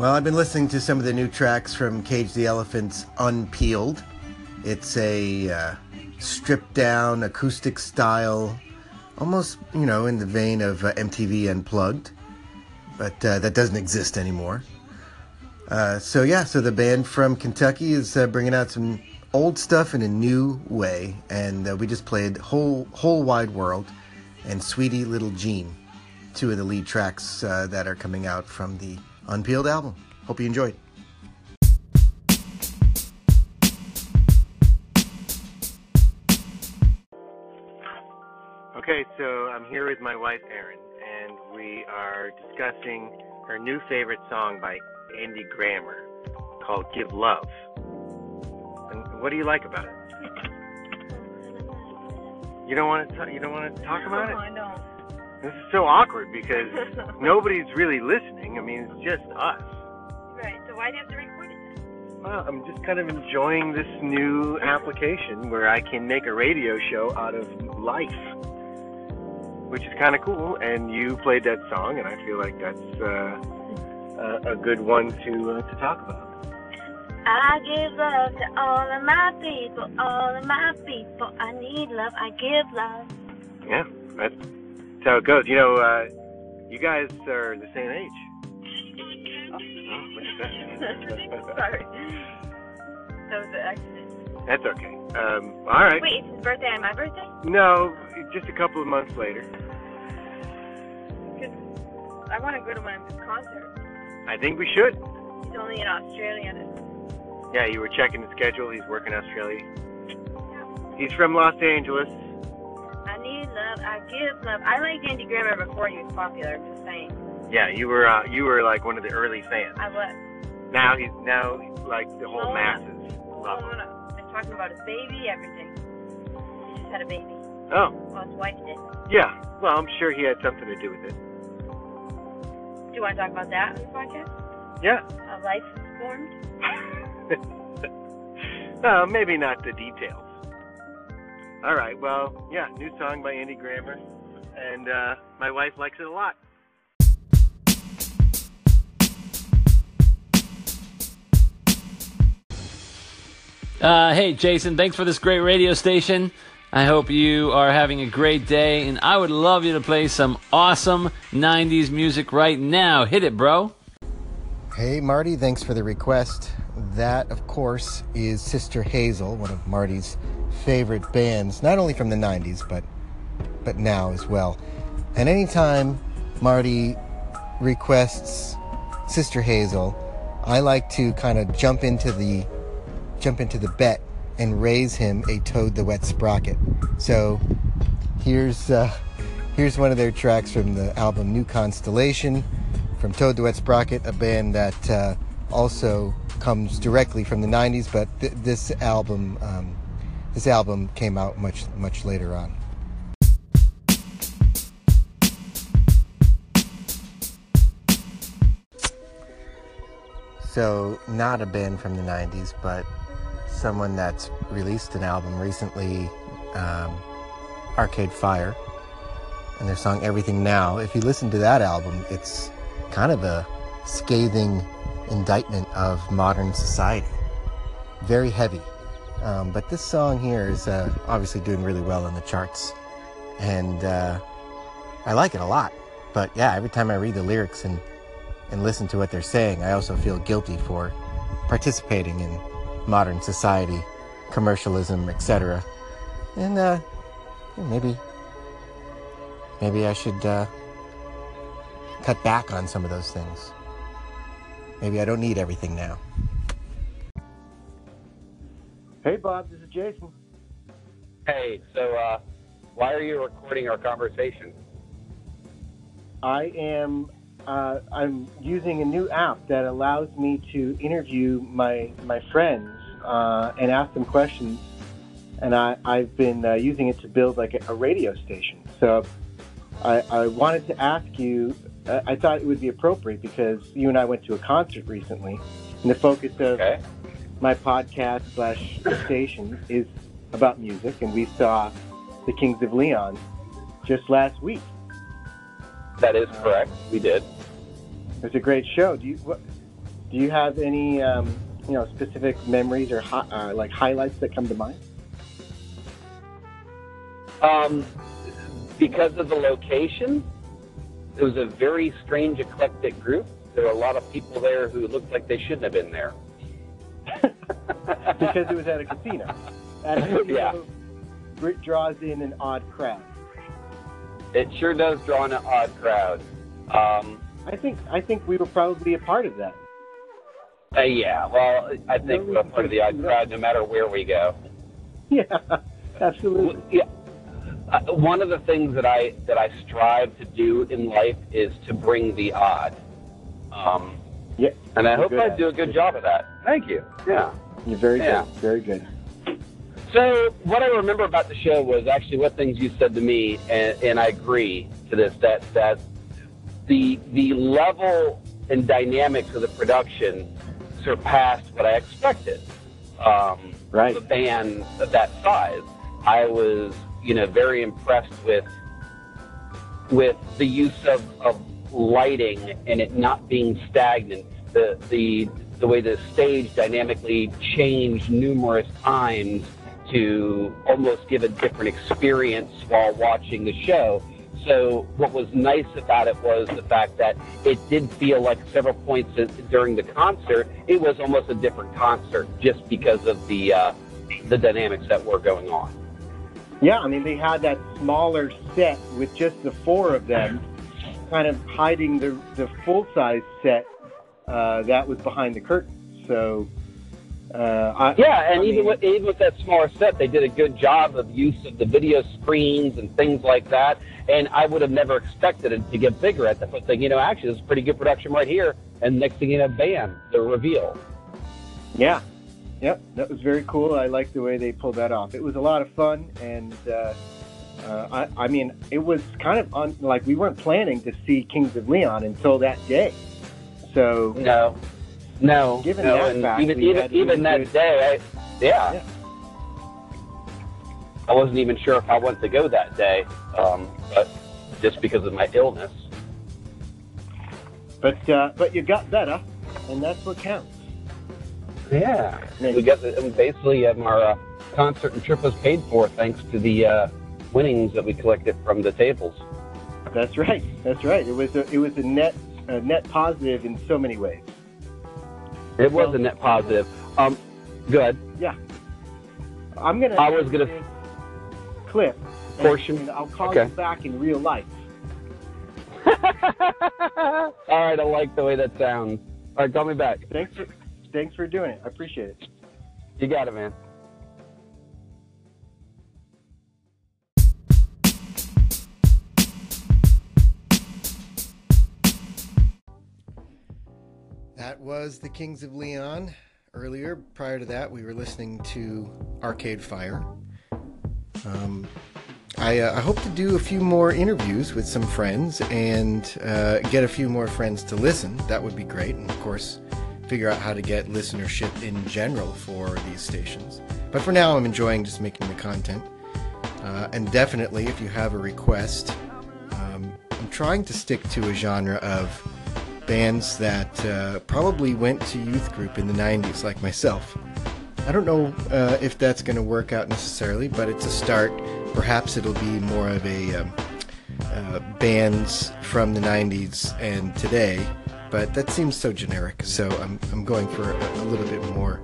Well, I've been listening to some of the new tracks from Cage the Elephant's Unpeeled. It's a uh, stripped down acoustic style, almost, you know, in the vein of uh, MTV Unplugged, but uh, that doesn't exist anymore. Uh, so, yeah, so the band from Kentucky is uh, bringing out some old stuff in a new way, and uh, we just played Whole, Whole Wide World and Sweetie Little Jean, two of the lead tracks that are coming out from the Unpeeled album. Hope you enjoyed. Okay, so I'm here with my wife Erin, and we are discussing her new favorite song by Andy Grammer called "Give Love." And what do you like about it? You don't want to. T- you don't want to talk about no, it. Oh, I don't. This is so awkward because nobody's really listening. I mean, it's just us. Right. So why do you have to record it? Then? Well, I'm just kind of enjoying this new application where I can make a radio show out of life, which is kind of cool. And you played that song, and I feel like that's uh, a, a good one to uh, to talk about. I give love to all of my people, all of my people. I need love. I give love. Yeah, that's, that's how it goes. You know, uh, you guys are the same age. Oh, that. Sorry. That was an accident. That's okay. Um, all right. Wait, it's his birthday and my birthday? No, just a couple of months later. I want to go to one of his concerts. I think we should. He's only in Australia. Yeah, you were checking the schedule. He's working Australia. He's from Los Angeles. Give love. I liked Andy Grammer before he was popular. Just saying. Yeah, you were uh, you were like one of the early fans. I was. Now he's now like the whole Blown masses love no. They're talking about his baby, everything. He just had a baby. Oh, Well, his wife did. yeah. Well, I'm sure he had something to do with it. Do you want to talk about that on the podcast? Yeah. How life formed? no, maybe not the details. All right. Well, yeah, new song by Andy Grammer, and uh, my wife likes it a lot. Uh, hey, Jason, thanks for this great radio station. I hope you are having a great day, and I would love you to play some awesome 90s music right now. Hit it, bro. Hey, Marty, thanks for the request. That, of course, is Sister Hazel, one of Marty's favorite bands, not only from the 90s, but, but now as well. And anytime Marty requests Sister Hazel, I like to kind of jump into the jump into the bet and raise him a Toad the Wet Sprocket. So here's uh, here's one of their tracks from the album New Constellation from Toad the Wet Sprocket, a band that uh, also comes directly from the 90s, but th- this album um, this album came out much much later on. So, not a band from the 90s, but someone that's released an album recently, um, Arcade Fire, and their song Everything Now. If you listen to that album, it's kind of a scathing indictment of modern society. Very heavy. Um, but this song here is uh, obviously doing really well in the charts. And uh, I like it a lot. But yeah, every time I read the lyrics and, and listen to what they're saying, I also feel guilty for participating in modern society, commercialism, etc. And uh, maybe, maybe I should uh, cut back on some of those things. Maybe I don't need everything now. Hey, Bob, this is Jason. Hey, so uh, why are you recording our conversation? I am uh, I'm using a new app that allows me to interview my my friends uh, and ask them questions, and I, I've been uh, using it to build like a, a radio station. So I, I wanted to ask you. Uh, I thought it would be appropriate because you and I went to a concert recently, and the focus of Okay. my podcast slash station is about music, and we saw the Kings of Leon just last week. That is correct. We did. It was a great show. Do you what, Do you have any, um, you know, specific memories or hi- uh, like highlights that come to mind? Um, because of the location, it was a very strange, eclectic group. There were a lot of people there who looked like they shouldn't have been there. because it was at a casino. At a casino, Yeah. it draws in an odd crowd. It sure does draw in an odd crowd. Um, I think I think we were probably a part of that. uh, yeah, well, I think we're part of the odd crowd no matter where we go. Yeah, absolutely. Yeah. Uh, one of the things that I that I strive to do in life is to bring the odd. Um, Yeah, and I hope I do a good job of that. Thank you. Yeah. you're very Yeah. good. Very good. So what I remember about the show was actually what things you said to me, and, and I agree to this that that the the level and dynamics of the production surpassed what I expected. Um, Right. The band of that size, I was you know very impressed with with the use of, of lighting and it not being stagnant. The the the way the stage dynamically changed numerous times to almost give a different experience while watching the show. So what was nice about it was the fact that it did feel like several points during the concert, it was almost a different concert just because of the uh, the dynamics that were going on. Yeah, I mean they had that smaller set with just the four of them, kind of hiding the the full size set uh, that was behind the curtain. So. Uh, I, Yeah, and I even mean- with even with that smaller set, they did a good job of use of the video screens and things like that. And I would have never expected it to get bigger at the foot thing. You know, actually, it's pretty good production right here. And next thing you know, bam, the reveal. Yeah. Yep, that was very cool. I like the way they pulled that off. It was a lot of fun, and uh, uh, I, I mean, it was kind of un, like we weren't planning to see Kings of Leon until that day. So No, no, Given no. that fact, even even even that good- day, I, yeah, Yeah. I wasn't even sure if I wanted to go that day, um, but just because of my illness. But uh, but you got better, and that's what counts. Yeah, Yeah. we got the, and basically um, our uh, concert and trip was paid for thanks to the uh, winnings that we collected from the tables. That's right. That's right. It was a, it was a net a net positive in so many ways. It was Well- a net positive. Um, good Yeah. I'm gonna. I was gonna- this clip and- Portion? and I'll call Okay. you back in real life. All right, I like the way that sounds. All right, call me back. Thanks for thanks for doing it. I appreciate it. You got it, man. That was the Kings of Leon. Earlier, prior to that, we were listening to Arcade Fire. Um, I, uh, I hope to do a few more interviews with some friends and uh, get a few more friends to listen. That would be great. And of course, figure out how to get listenership in general for these stations. But for now, I'm enjoying just making the content. Uh, and definitely, if you have a request, um, I'm trying to stick to a genre of bands that uh, probably went to youth group in the 90s, like myself. I don't know uh, if that's going to work out necessarily, but it's a start. Perhaps it'll be more of a um, uh, bands from the 90s and today, but that seems so generic, so I'm, I'm going for a, a little bit more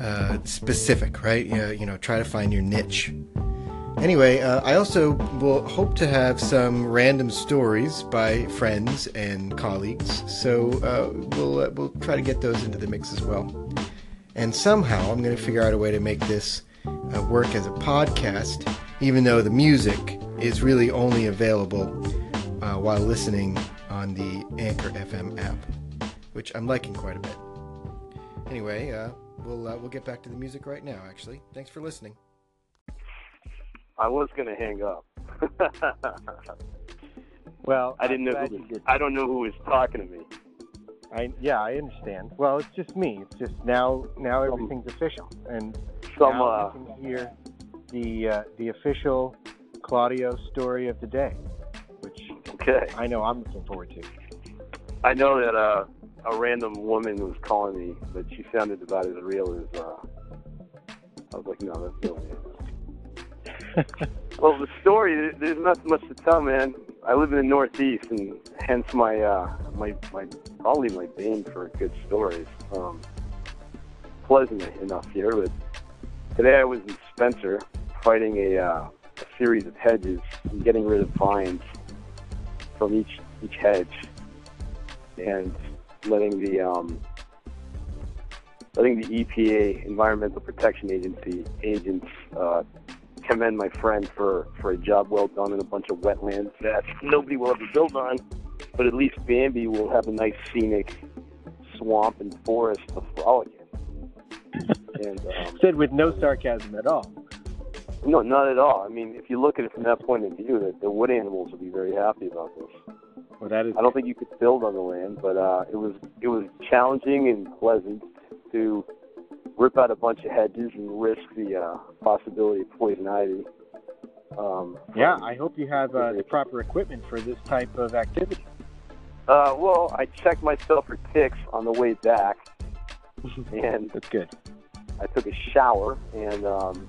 uh, specific, right? Yeah, you know, try to find your niche. Anyway, uh, I also will hope to have some random stories by friends and colleagues, so uh, we'll uh, we'll try to get those into the mix as well. And somehow, I'm going to figure out a way to make this uh, work as a podcast, even though the music is really only available uh, while listening on the Anchor FM app, which I'm liking quite a bit. Anyway, uh, we'll uh, we'll get back to the music right now. Actually, thanks for listening. I was gonna hang up. Well, I didn't I'm know who you did. I don't know who was talking to me. I yeah, I understand. Well, it's just me. It's just now now everything's official, and Some now uh, you can hear the uh, the official Claudio story of the day, which okay. I know I'm looking forward to. I know that uh a random woman was calling me, but she sounded about as real as. Uh, I was like, no, that's no well, the story, there's not much to tell, man. I live in the Northeast, and hence my uh, my my probably my bane for good stories. Um, pleasant enough here, but today I was in Spencer fighting a, uh, a series of hedges and getting rid of vines from each each hedge, and letting the um, letting the EPA Environmental Protection Agency agents uh, commend my friend for for a job well done in a bunch of wetlands that nobody will ever build on, but at least Bambi will have a nice scenic swamp and forest to frolic in. and um, Said with no sarcasm at all. No, not at all. I mean, if you look at it from that point of view, the, the wood animals will be very happy about this. Well, that is I don't think you could build on the land, but uh, it was it was challenging and pleasant to rip out a bunch of hedges and risk the uh, possibility of poison ivy. Um, Yeah, I hope you have uh, the proper equipment for this type of activity. Uh, well, I checked myself for ticks on the way back, and That's good. I took a shower, and um,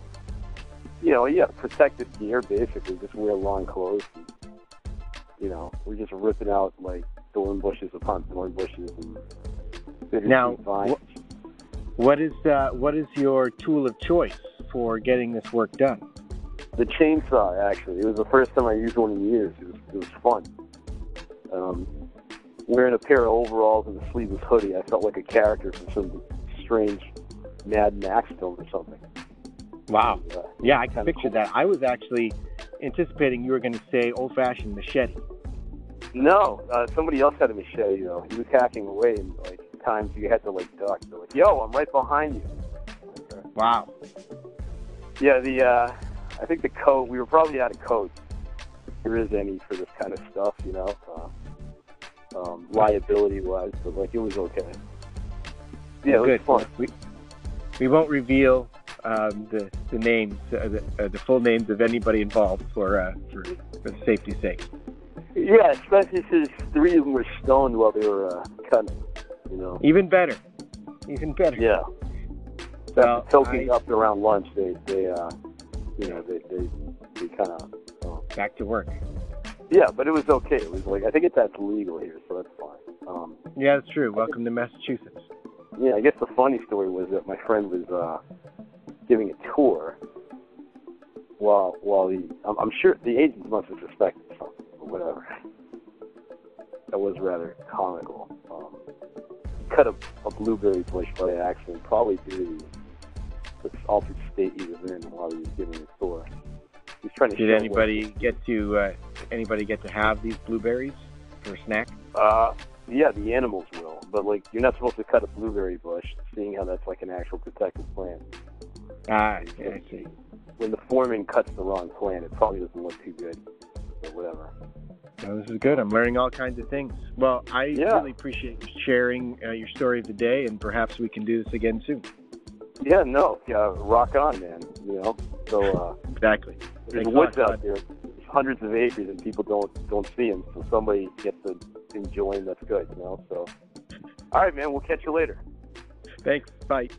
you know, yeah, protective gear basically, just wear long clothes. And, you know, we're just ripping out like thorn bushes upon thorn bushes and Now, vines. What is uh, what is your tool of choice for getting this work done? The chainsaw, actually. It was the first time I used one in years. It was, it was fun. Um, wearing a pair of overalls and a sleeveless hoodie, I felt like a character from some strange Mad Max film or something. Wow. Yeah, I can Kinda picture cool. that. I was actually anticipating you were going to say old-fashioned machete. no, uh, somebody else had a machete, though. He was hacking away, and like times you had to like duck. They're like, "Yo, I'm right behind you." Wow. Yeah, the uh, I think the code. We were probably out of code. If there is any for this kind of stuff, you know, uh, um, liability wise, but like it was okay. Yeah, it was good. fun. We, we won't reveal um, the the names, uh, the, uh, the full names of anybody involved for uh, for, for safety's sake. Yeah, especially since three of them were stoned while they were uh, cutting. You know. Even better. Even better. Yeah. Well, Toking I- up around lunch, they they uh, you know they they, they kind of. Uh, Back to work. yeah, but it was okay. It was like I think it's that's legal here, so that's fine. Um, Yeah, that's true. Welcome to Massachusetts. Yeah, I guess the funny story was that my friend was uh, giving a tour while while he. I'm, I'm sure the agents must have suspected something or whatever. That was rather comical. Um, he cut a, a blueberry bush by accident, probably due to the altered state he was in while he was giving his tour. He was trying to. Did anybody get to uh, anybody get to have these blueberries for a snack? Uh, yeah, the animals will, but like you're not supposed to cut a blueberry bush, seeing how that's like an actual protected plant. Ah, yeah, I see. when the foreman cuts the wrong plant, it probably doesn't look too good. But whatever. No, this is good. I'm learning all kinds of things. Well, I Yeah. really appreciate you sharing uh, your story of the day, and perhaps we can do this again soon. Yeah, no, yeah, rock on, man. You know, so uh, Exactly. there's Thanks woods out there, hundreds of acres, and people don't don't see them. So somebody gets to enjoy them. That's good, you know. So, all right, man, we'll catch you later. Thanks. Bye.